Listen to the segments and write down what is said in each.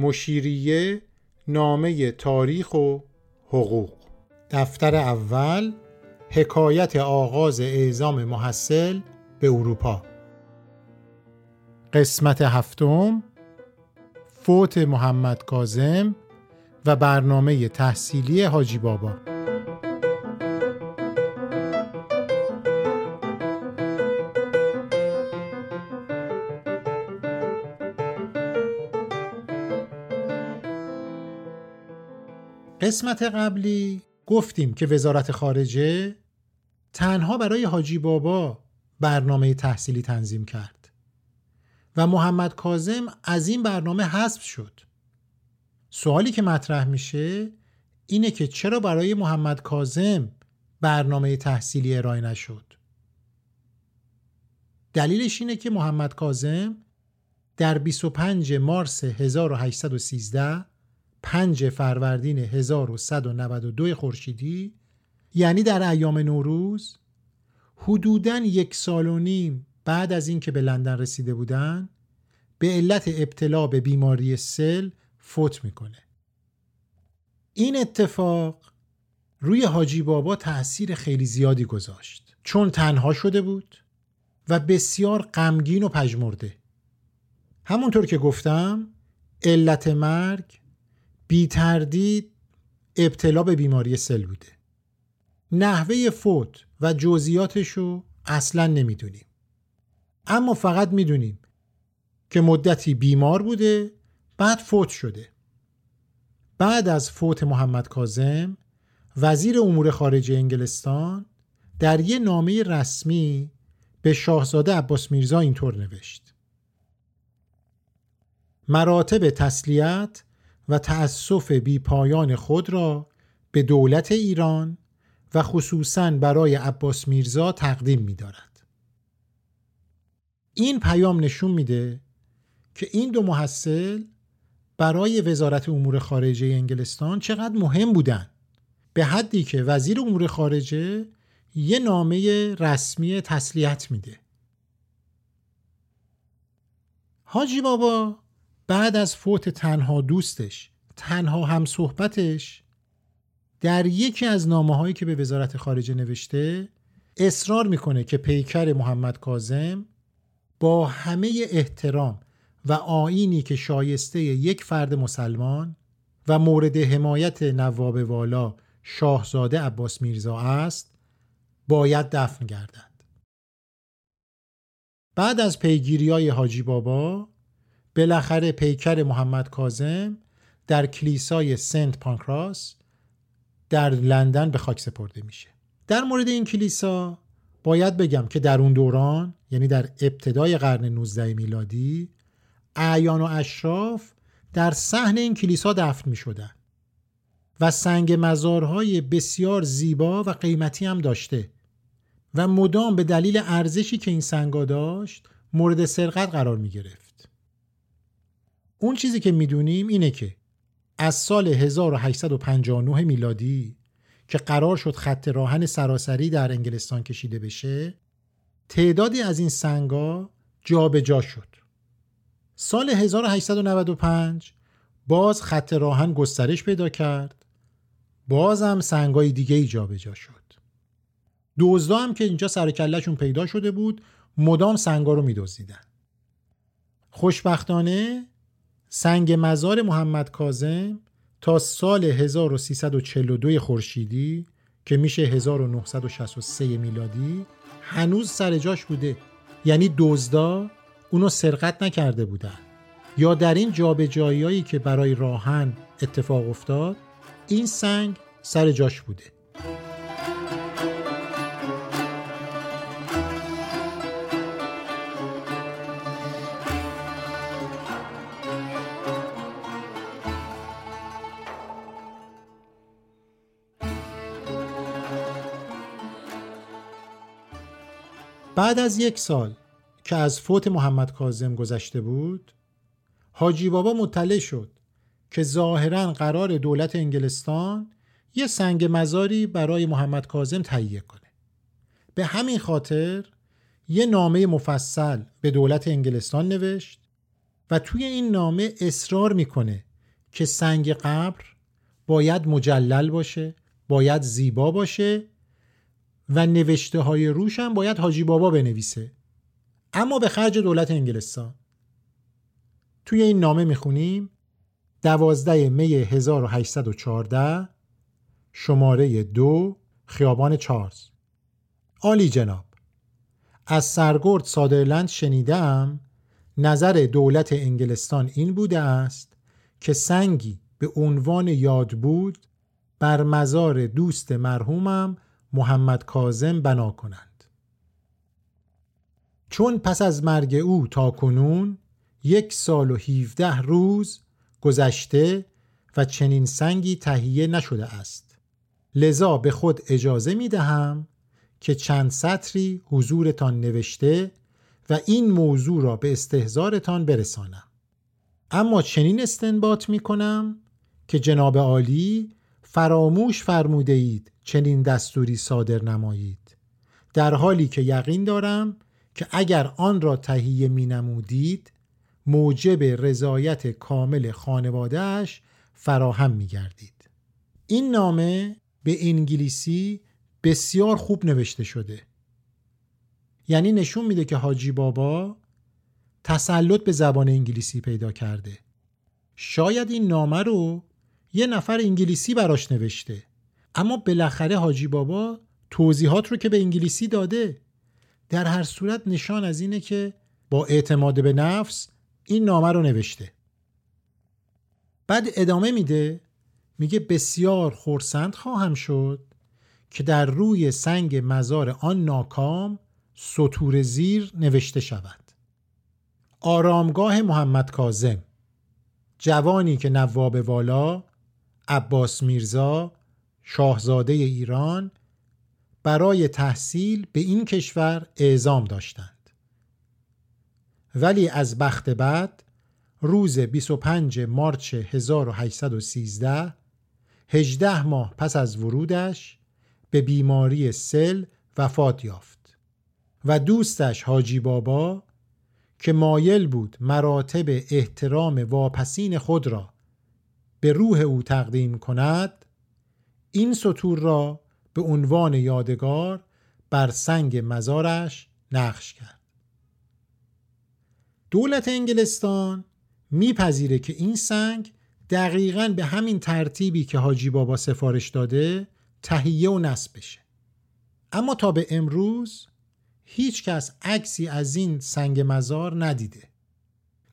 مشیریه نامه تاریخ و حقوق. دفتر اول حکایت آغاز اعزام محصل به اروپا. قسمت هفتم فوت محمد کازم و برنامه تحصیلی حاجی بابا. قسمت قبلی گفتیم که وزارت خارجه تنها برای حاجی بابا برنامه تحصیلی تنظیم کرد و محمد کازم از این برنامه حذف شد. سوالی که مطرح میشه اینه که چرا برای محمد کازم برنامه تحصیلی ارائه نشد؟ دلیلش اینه که محمد کازم در 25 مارس 1813 5 فروردین 1192 خورشیدی یعنی در ایام نوروز حدوداً یک سال و نیم بعد از اینکه به لندن رسیده بودن به علت ابتلا به بیماری سل فوت می‌کنه. این اتفاق روی حاجی بابا تأثیر خیلی زیادی گذاشت. چون تنها شده بود و بسیار غمگین و پژمرده. همونطور که گفتم علت مرگ بی تردید ابتلا به بیماری سل بوده. نحوه فوت و جزئیاتش رو اصلا نمی‌دونیم. اما فقط می‌دونیم که مدتی بیمار بوده بعد فوت شده. بعد از فوت محمد کازم وزیر امور خارجه انگلستان در یه نامه رسمی به شاهزاده عباس میرزا اینطور نوشت. مراتب تسلیت و تأسف بی پایان خود را به دولت ایران و خصوصا برای عباس میرزا تقدیم می دارد. این پیام نشون میده که این دو محصل برای وزارت امور خارجه انگلستان چقدر مهم بودن به حدی که وزیر امور خارجه یه نامه رسمی تسلیت میده حاجی بابا بعد از فوت تنها دوستش تنها هم صحبتش در یکی از نامه هایی که به وزارت خارجه نوشته اصرار می‌کنه که پیکر محمد کازم با همه احترام و آینی که شایسته یک فرد مسلمان و مورد حمایت نواب والا شاهزاده عباس میرزا است باید دفن گردد. بعد از پیگیری های حاجی بابا بالاخره پیکر محمد کازم در کلیسای سنت پانکراس در لندن به خاک سپرده میشه در مورد این کلیسا باید بگم که در اون دوران یعنی در ابتدای قرن 19 میلادی اعیان و اشراف در صحن این کلیسا دفن می شدن و سنگ مزارهای بسیار زیبا و قیمتی هم داشته و مدام به دلیل ارزشی که این سنگا داشت مورد سرقت قرار می گرفت. اون چیزی که می‌دونیم اینه که از سال 1859 میلادی که قرار شد خط راهن سراسری در انگلستان کشیده بشه تعدادی از این سنگا جابجا جا شد. سال 1895 باز خط راهن گسترش پیدا کرد باز هم سنگای دیگه ای جابجا شد. دزدا هم که اینجا سر کلشون پیدا شده بود مدام سنگا رو میدزدیدن. خوشبختانه سنگ مزار محمد کازم تا سال 1342 خورشیدی که میشه 1963 میلادی هنوز سر جاش بوده. یعنی دزدا اونو سرقت نکرده بودن. یا در این جابجاییایی که برای راهن اتفاق افتاد این سنگ سر جاش بوده. بعد از یک سال که از فوت محمد کازم گذشته بود حاجی بابا مطلع شد که ظاهرا قرار دولت انگلستان یه سنگ مزاری برای محمد کازم تهیه کنه. به همین خاطر یه نامه مفصل به دولت انگلستان نوشت و توی این نامه اصرار می‌کنه که سنگ قبر باید مجلل باشه باید زیبا باشه و نوشته های روش هم باید حاجی بابا بنویسه. اما به خرج دولت انگلستان. توی این نامه می‌خونیم دوازده می 1814 شماره دو خیابان چارز عالی جناب از سرگرد سادرلند شنیدم نظر دولت انگلستان این بوده است که سنگی به عنوان یاد بود بر مزار دوست مرحومم محمد کازم بنا کنند. چون پس از مرگ او تا کنون یک سال و هیوده روز گذشته و چنین سنگی تهیه نشده است. لذا به خود اجازه می دهم که چند سطری حضورتان نوشته و این موضوع را به استهزارتان برسانم. اما چنین استنباط می کنم که جناب عالی فراموش فرموده اید چنین دستوری صادر نمایید. در حالی که یقین دارم که اگر آن را تهیه می نمودید موجب رضایت کامل خانوادهش فراهم می گردید. این نامه به انگلیسی بسیار خوب نوشته شده. یعنی نشون میده که حاجی بابا تسلط به زبان انگلیسی پیدا کرده. شاید این نامه رو یه نفر انگلیسی براش نوشته. اما بالاخره حاجی بابا توضیحات رو که به انگلیسی داده در هر صورت نشان از اینه که با اعتماد به نفس این نامه رو نوشته. بعد ادامه میده میگه بسیار خورسند خواهم شد که در روی سنگ مزار آن ناکام سطور زیر نوشته شود. آرامگاه محمد کازم جوانی که نواب والا عباس میرزا شاهزاده ایران برای تحصیل به این کشور اعزام داشتند. ولی از بخت بعد روز 25 مارچ 1813 هجده ماه پس از ورودش به بیماری سل وفات یافت و دوستش حاجی بابا که مایل بود مراتب احترام واپسین خود را به روح او تقدیم کند این سطور را به عنوان یادگار بر سنگ مزارش نقش کرد. دولت انگلستان میپذیره که این سنگ دقیقا به همین ترتیبی که حاجی بابا سفارش داده تهیه و نصب بشه. اما تا به امروز هیچ کس عکسی از این سنگ مزار ندیده.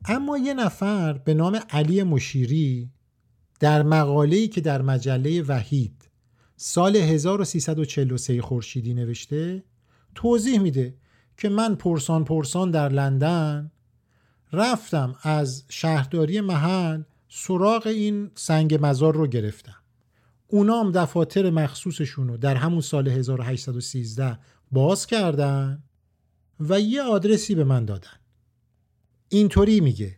اما یه نفر به نام علی مشیری در مقاله‌ای که در مجله وحید سال 1343 خورشیدی نوشته توضیح میده که من پرسان پرسان در لندن رفتم از شهرداری محل سراغ این سنگ مزار رو گرفتم. اونام دفاتر مخصوصشون رو در همون سال 1813 باز کردن و یه آدرسی به من دادن. اینطوری میگه.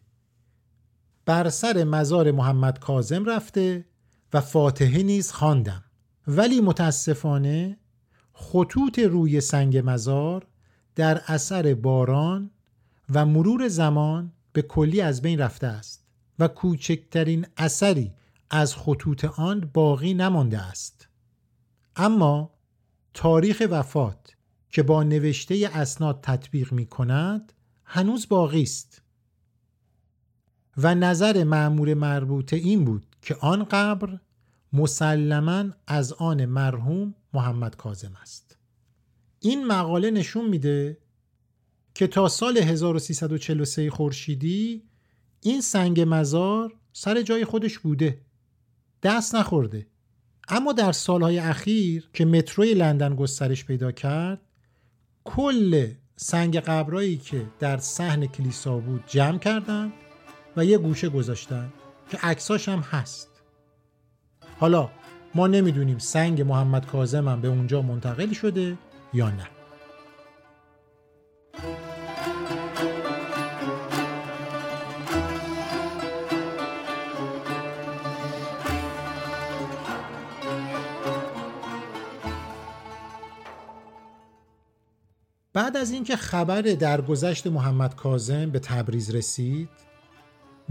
بر سر مزار محمد کازم رفته و فاتحه نیز خواندم. ولی متاسفانه خطوط روی سنگ مزار در اثر باران و مرور زمان به کلی از بین رفته است و کوچکترین اثری از خطوط آن باقی نمانده است. اما تاریخ وفات که با نوشته اسناد تطبیق می کند هنوز باقی است. و نظر معمور مربوطه این بود که آن قبر مسلما از آن مرحوم محمد کازم است. این مقاله نشون میده که تا سال 1343 خورشیدی این سنگ مزار سر جای خودش بوده دست نخورده. اما در سالهای اخیر که متروی لندن گسترش پیدا کرد کل سنگ قبرایی که در صحن کلیسا بود جمع کردن و یه گوشه گذاشتن که عکساش هم هست. حالا ما نمی‌دونیم سنگ محمد کازم هم به اونجا منتقل شده یا نه. بعد از اینکه خبر درگذشت محمد کاظم به تبریز رسید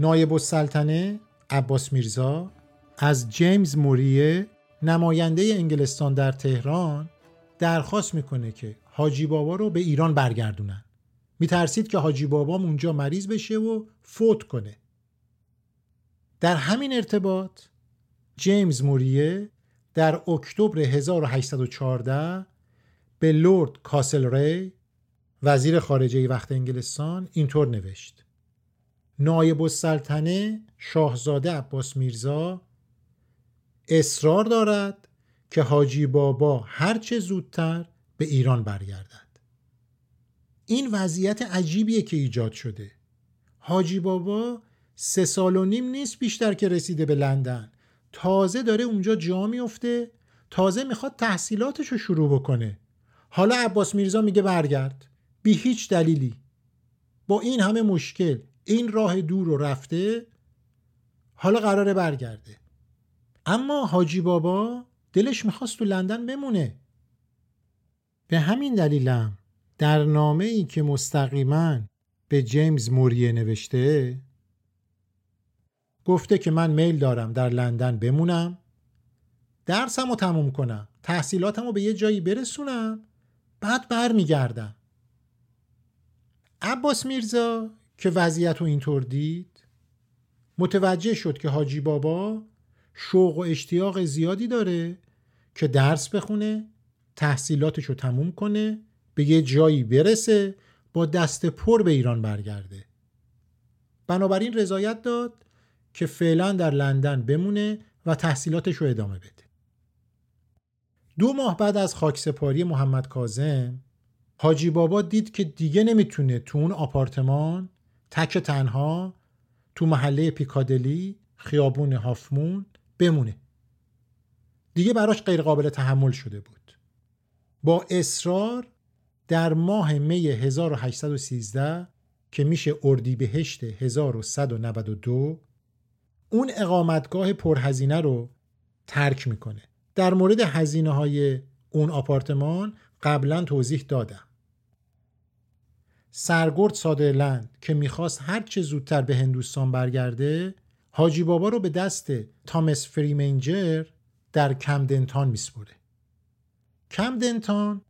نایب السلطنه عباس میرزا از جیمز موریه نماینده انگلستان در تهران درخواست می‌کنه که حاجی بابا رو به ایران برگردونن. میترسید که حاجی بابا اونجا مریض بشه و فوت کنه. در همین ارتباط جیمز موریه در اکتبر 1814 به لورد کاسل ری وزیر خارجه وقت انگلستان اینطور نوشت. نایب السلطنه شاهزاده عباس میرزا اصرار دارد که حاجی بابا هرچه زودتر به ایران برگردد. این وضعیت عجیبیه که ایجاد شده. حاجی بابا سه سال و نیم نیست بیشتر که رسیده به لندن. تازه داره اونجا جا میفته تازه می‌خواد تحصیلاتش رو شروع بکنه. حالا عباس میرزا میگه برگرد. بی هیچ دلیلی. با این همه مشکل این راه دور رو رفته حالا قراره برگرده. اما حاجی بابا دلش می‌خواست تو لندن بمونه. به همین دلیلم در نامه ای که مستقیما به جیمز موریه نوشته گفته که من میل دارم در لندن بمونم درسم رو تموم کنم تحصیلاتم رو به یه جایی برسونم بعد برمیگردم. عباس میرزا که وضعیت رو اینطور دید متوجه شد که حاجی بابا شوق و اشتیاق زیادی داره که درس بخونه تحصیلاتش رو تموم کنه به یه جایی برسه با دست پر به ایران برگرده. بنابراین رضایت داد که فعلا در لندن بمونه و تحصیلاتش رو ادامه بده. دو ماه بعد از خاکسپاری محمد کازم حاجی بابا دید که دیگه نمی‌تونه تو اون آپارتمان تک تنها تو محله پیکادلی خیابون هافمون بمونه. دیگه براش غیر قابل تحمل شده بود. با اصرار در ماه می 1813 که میشه اردیبهشت 1192 اون اقامتگاه پرهزینه رو ترک می‌کنه. در مورد هزینه های اون آپارتمان قبلا توضیح دادم. سرگرد سادرلند که می‌خواست هر چه زودتر به هندوستان برگرده حاجی بابا رو به دست تامس فریمنجر در کمدنتان میسپره کمدنتان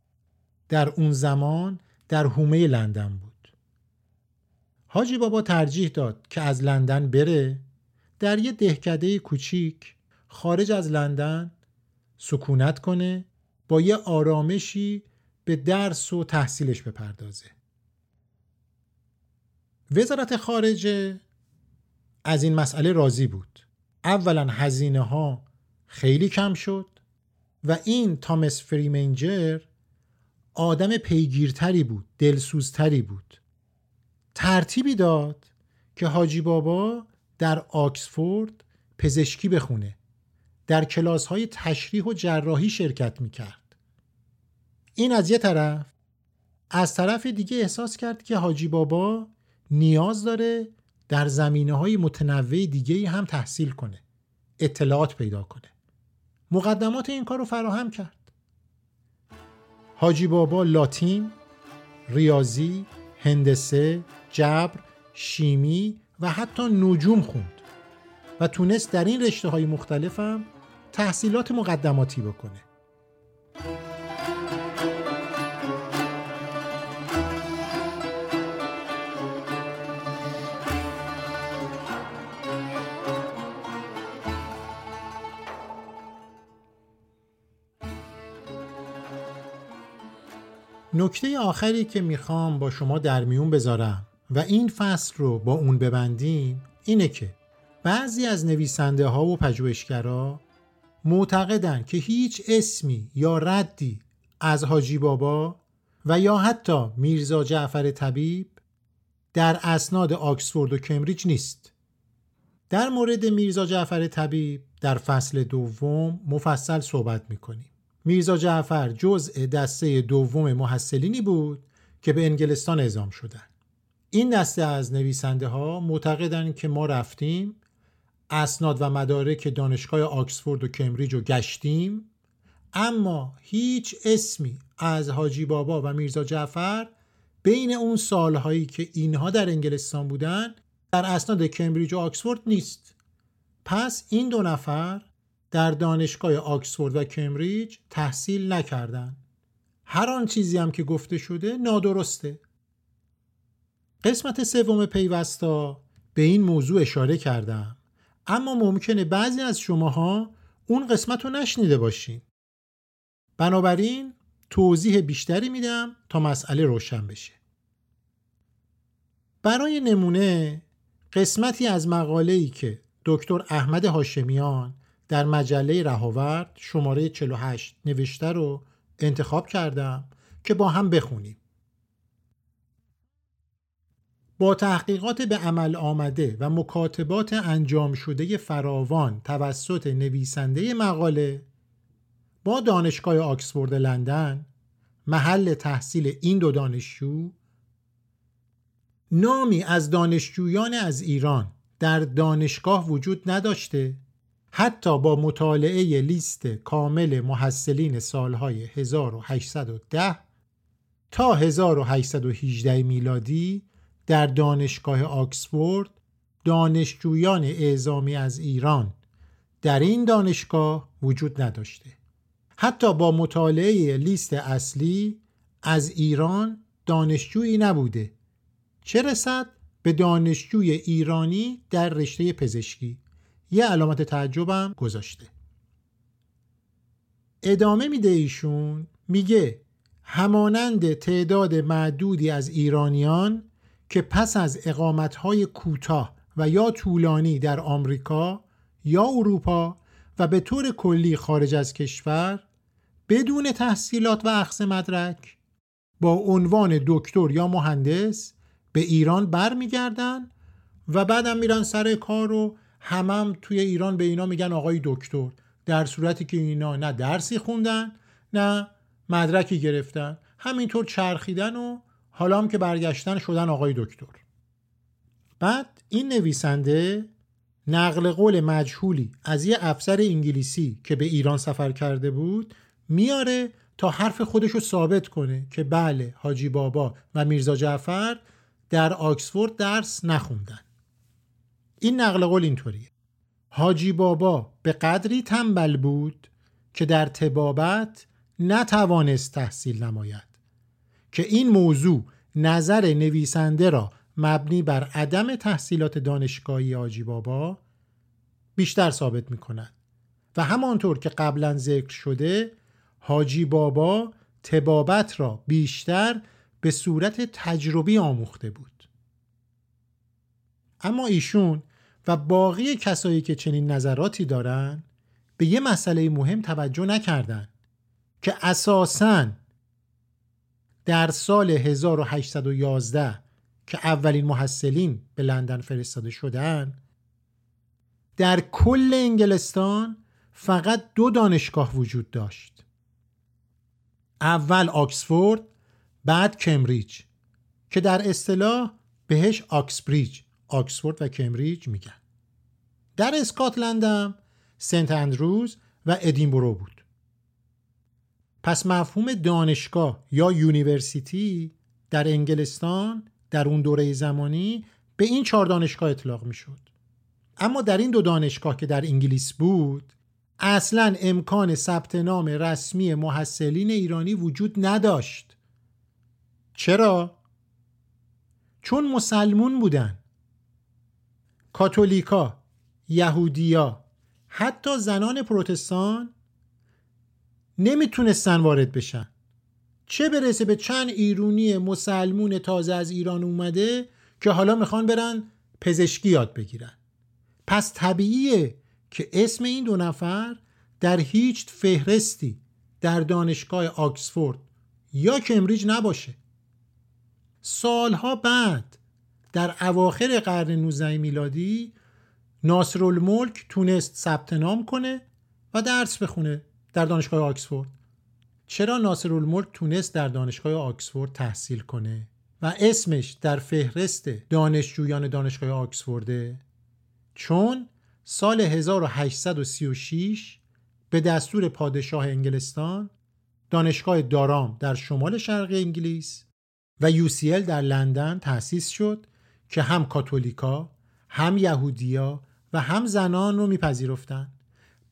در اون زمان در حومه لندن بود. حاجی بابا ترجیح داد که از لندن بره. در یه دهکده کوچیک خارج از لندن سکونت کنه با یه آرامشی به درس و تحصیلش بپردازه. وزارت خارجه از این مسئله راضی بود. اولا هزینه ها خیلی کم شد و این تامس فریمنجر آدم پیگیرتری بود دلسوزتری بود. ترتیبی داد که حاجی بابا در آکسفورد پزشکی بخونه. در کلاس های تشریح و جراحی شرکت می‌کرد. این از یه طرف از طرف دیگه احساس کرد که حاجی بابا نیاز داره در زمینه های متنوع دیگه هم تحصیل کنه اطلاعات پیدا کنه. مقدمات این کار رو فراهم کرد. حاجی بابا لاتین ریاضی هندسه جبر شیمی و حتی نجوم خوند و تونست در این رشته های مختلف هم تحصیلات مقدماتی بکنه. نکته آخری که می‌خوام با شما در میون بذارم و این فصل رو با اون ببندیم اینه که بعضی از نویسنده ها و پژوهشگرا معتقدن که هیچ اسمی یا ردی از حاجی بابا و یا حتی میرزا جعفر طبیب در اسناد آکسفورد و کمبریج نیست. در مورد میرزا جعفر طبیب در فصل دوم مفصل صحبت می‌کنیم. میرزا جعفر جزء دسته دوم محصلینی بود که به انگلستان اعزام شدند. این دسته از نویسنده ها معتقدند که ما رفتیم اسناد و مدارک دانشگاه آکسفورد و کمبریج رو گشتیم اما هیچ اسمی از حاجی بابا و میرزا جعفر بین اون سالهایی که اینها در انگلستان بودن در اسناد کمبریج و آکسفورد نیست پس این دو نفر در دانشگاه آکسفورد و کمبریج تحصیل نکردند. هر آن چیزی هم که گفته شده نادرسته. قسمت سوم پیوستا به این موضوع اشاره کردم اما ممکنه بعضی از شماها اون قسمت رو نشنیده باشین. بنابراین توضیح بیشتری میدم تا مسئله روشن بشه. برای نمونه قسمتی از مقاله ای که دکتر احمد هاشمیان در مجله رهاورد شماره 48 نوشته رو انتخاب کردم که با هم بخونیم. با تحقیقات به عمل آمده و مکاتبات انجام شده فراوان توسط نویسنده مقاله با دانشگاه آکسفورد لندن محل تحصیل این دو دانشجو نامی از دانشجویان از ایران در دانشگاه وجود نداشته حتی با مطالعه لیست کامل محصلین سالهای 1810 تا 1818 میلادی در دانشگاه آکسفورد دانشجویان اعزامی از ایران در این دانشگاه وجود نداشته. حتی با مطالعه لیست اصلی از ایران دانشجویی نبوده. چه رسد به دانشجوی ایرانی در رشته پزشکی؟ یه علامت تعجبم گذاشته. ادامه میده ایشون میگه همانند تعداد معدودی از ایرانیان که پس از اقامتهای کوتاه و یا طولانی در آمریکا یا اروپا و به طور کلی خارج از کشور بدون تحصیلات و اخذ مدرک با عنوان دکتر یا مهندس به ایران برمیگردن و بعدم میرن سر کار رو همم توی ایران به اینا میگن آقای دکتر. در صورتی که اینا نه درسی خوندن نه مدرکی گرفتن. همینطور چرخیدن و حالا هم که برگشتن شدن آقای دکتر. بعد این نویسنده نقل قول مجهولی از یه افسر انگلیسی که به ایران سفر کرده بود میاره تا حرف خودش رو ثابت کنه که بله حاجی بابا و میرزا جعفر در آکسفورد درس نخوندن. این نقل قول اینطوریه. حاجی بابا به قدری تنبل بود که در تبابت نتوانست تحصیل نماید. که این موضوع نظر نویسنده را مبنی بر عدم تحصیلات دانشگاهی حاجی بابا بیشتر ثابت می کند و همانطور که قبلا ذکر شده حاجی بابا تبابت را بیشتر به صورت تجربی آموخته بود. اما ایشون و باقی کسایی که چنین نظراتی دارن به یه مسئله مهم توجه نکردن که اساساً در سال 1811 که اولین محصلین به لندن فرستاده شدن در کل انگلستان فقط دو دانشگاه وجود داشت. اول آکسفورد بعد کمبریج که در اصطلاح بهش آکسبریج آکسفورد و کمبریج میگن. در اسکاتلند هم سنت اندروز و ادینبرو بود. پس مفهوم دانشگاه یا university در انگلستان در اون دوره زمانی به این چهار دانشگاه اطلاق می‌شد. اما در این دو دانشگاه که در انگلیس بود اصلا امکان ثبت نام رسمی محصلین ایرانی وجود نداشت. چرا؟ چون مسلمون بودن. کاتولیکا یهودیا حتی زنان پروتستان نمی‌تونستن وارد بشن. چه برسه به چند ایرونی مسلمون تازه از ایران اومده که حالا می‌خوان برن پزشکی یاد بگیرن. پس طبیعیه که اسم این دو نفر در هیچ فهرستی در دانشگاه آکسفورد یا کمبریج نباشه. سالها بعد در اواخر قرن 19 میلادی ناصر الملک تونست ثبت نام کنه و درس بخونه در دانشگاه آکسفورد. چرا ناصر الملک تونست در دانشگاه آکسفورد تحصیل کنه و اسمش در فهرست دانشجویان دانشگاه آکسفورده چون سال 1836 به دستور پادشاه انگلستان دانشگاه دارام در شمال شرق انگلیس و UCL در لندن تأسیس شد که هم کاتولیکا هم یهودیا و هم زنان رو میپذیرفتن.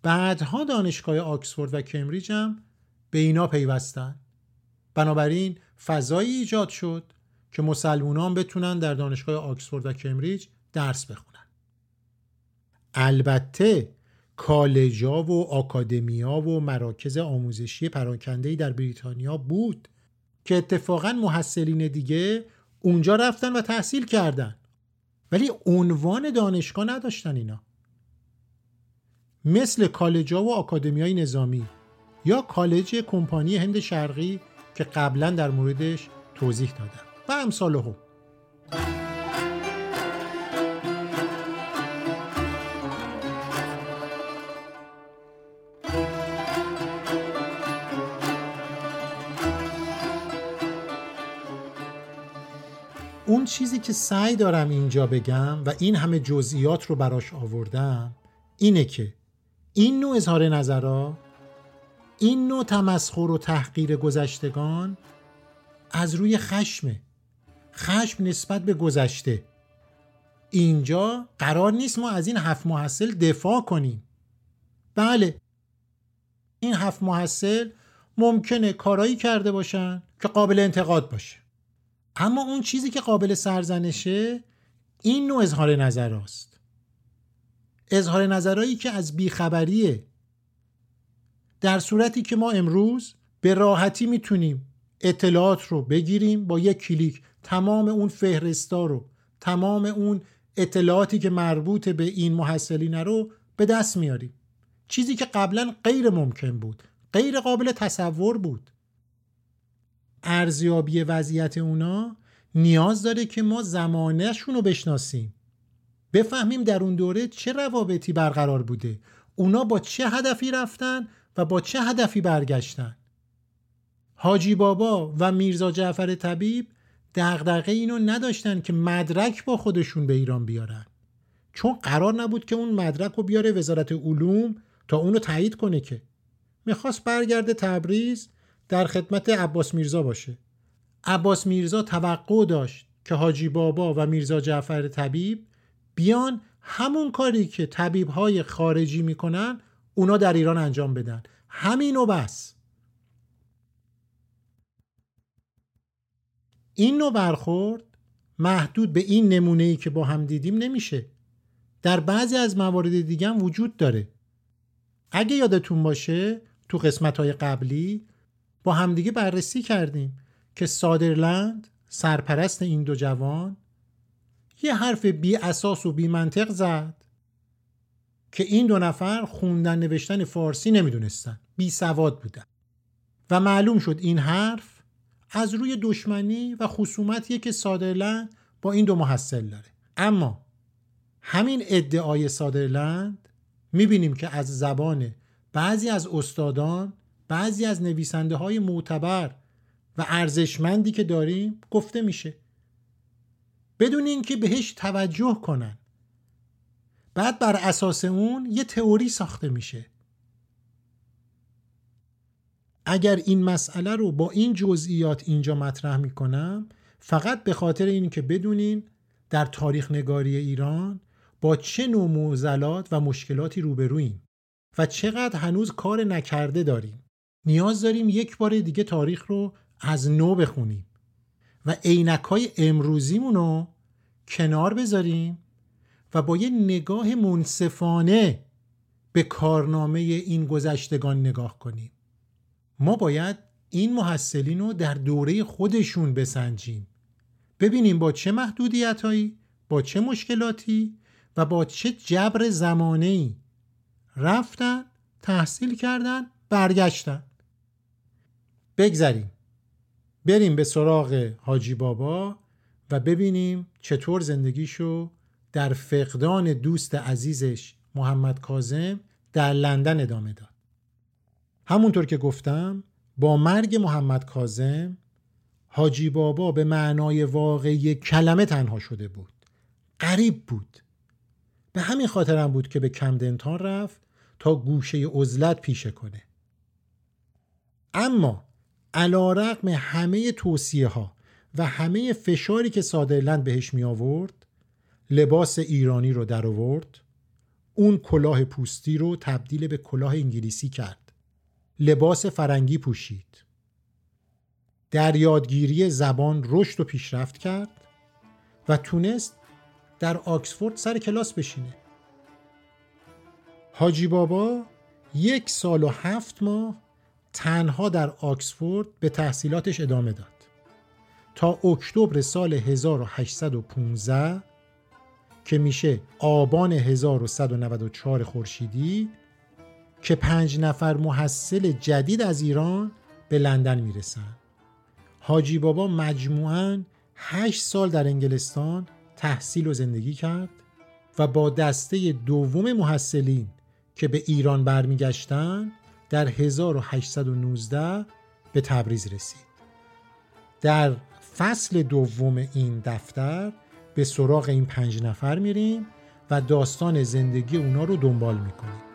بعدها دانشگاه آکسفورد و کمبریج هم به اینا پیوستن. بنابراین فضایی ایجاد شد که مسلمانان بتونن در دانشگاه آکسفورد و کمبریج درس بخونن. البته کالجا و آکادمیا و مراکز آموزشی پراکندهی در بریتانیا بود که اتفاقا محصلین دیگه اونجا رفتن و تحصیل کردن. ولی عنوان دانشگاه نداشتن اینا. مثل کالجا و آکادمیای نظامی یا کالج کمپانی هند شرقی که قبلا در موردش توضیح دادم. و امثال هم. چیزی که سعی دارم اینجا بگم و این همه جزئیات رو براش آوردم اینه که این نوع اظهار نظرها این نوع تمسخر و تحقیر گذشتگان از روی خشمه. خشم نسبت به گذشته. اینجا قرار نیست ما از این هفت محصل دفاع کنیم. بله. این هفت محصل ممکنه کارایی کرده باشن که قابل انتقاد باشه. اما اون چیزی که قابل سرزنشه این نوع اظهار نظر است اظهار نظرهایی که از بیخبریه. در صورتی که ما امروز به راحتی می‌تونیم اطلاعات رو بگیریم با یک کلیک. تمام اون فهرستا رو تمام اون اطلاعاتی که مربوط به این محصلین رو به دست میاریم. چیزی که قبلا غیر ممکن بود غیر قابل تصور بود. ارزیابی وضعیت اونا نیاز داره که ما زمانهشون رو بشناسیم. بفهمیم در اون دوره چه روابطی برقرار بوده. اونا با چه هدفی رفتن و با چه هدفی برگشتن. حاجی بابا و میرزا جعفر طبیب دغدغه اینو نداشتن که مدرک با خودشون به ایران بیارن. چون قرار نبود که اون مدرک رو بیاره وزارت علوم تا اونو تایید کنه که. می‌خواست برگرده تبریز در خدمت عباس میرزا باشه. عباس میرزا توقع داشت که حاجی بابا و میرزا جعفر طبیب بیان همون کاری که طبیب های خارجی می‌کنن اونا در ایران انجام بدن. همین و بس. این نوع برخورد محدود به این نمونه ای که با هم دیدیم نمیشه. در بعضی از موارد دیگه هم وجود داره. اگه یادتون باشه تو قسمت های قبلی با همدیگه بررسی کردیم که سادرلند سرپرست این دو جوان یه حرف بی اساس و بی منطق زد که این دو نفر خوندن نوشتن فارسی نمی‌دونستن. بی سواد بودن. و معلوم شد این حرف از روی دشمنی و خصومتیه که سادرلند با این دو محصل داره. اما همین ادعای سادرلند می‌بینیم که از زبان بعضی از استادان بعضی از نویسنده های معتبر و ارزشمندی که داریم گفته میشه. بدون اینکه بهش توجه کنن. بعد بر اساس اون یه تئوری ساخته میشه. اگر این مسئله رو با این جزئیات اینجا مطرح می‌کنم فقط به خاطر این که بدونین در تاریخ نگاری ایران با چه نوع معضلات و مشکلاتی روبرویم و چقدر هنوز کار نکرده داریم. نیاز داریم یک بار دیگه تاریخ رو از نو بخونیم و عینک های امروزیمون رو کنار بذاریم و با یه نگاه منصفانه به کارنامه این گذشتگان نگاه کنیم. ما باید این محصلین رو در دوره خودشون بسنجیم. ببینیم با چه محدودیت با چه مشکلاتی و با چه جبر زمانه‌ای رفتن تحصیل کردن برگشتن. بگذریم. بریم به سراغ حاجی بابا و ببینیم چطور زندگیشو در فقدان دوست عزیزش محمد کازم در لندن ادامه داد. همونطور که گفتم با مرگ محمد کازم حاجی بابا به معنای واقعی کلمه تنها شده بود. غریب بود. به همین خاطرم بود که به کمدنتان رفت تا گوشه عزلت پیشه کنه. اما علا رقم همه توصیه ها و همه فشاری که سادرلند بهش می آورد لباس ایرانی رو در آورد اون کلاه پوستی رو تبدیل به کلاه انگلیسی کرد. لباس فرنگی پوشید. در یادگیری زبان رشد و پیشرفت کرد و تونست در آکسفورد سر کلاس بشینه. حاجی بابا یک سال و هفت ماه تنها در آکسفورد به تحصیلاتش ادامه داد. تا اکتبر سال 1815 که میشه آبان 1194 خورشیدی که پنج نفر محصل جدید از ایران به لندن می‌رسن. حاجی بابا مجموعاً هشت سال در انگلستان تحصیل و زندگی کرد و با دسته دوم محصلین که به ایران برمیگشتن در 1819 به تبریز رسید. در فصل دوم این دفتر به سراغ این پنج نفر میریم و داستان زندگی اونا رو دنبال می‌کنیم.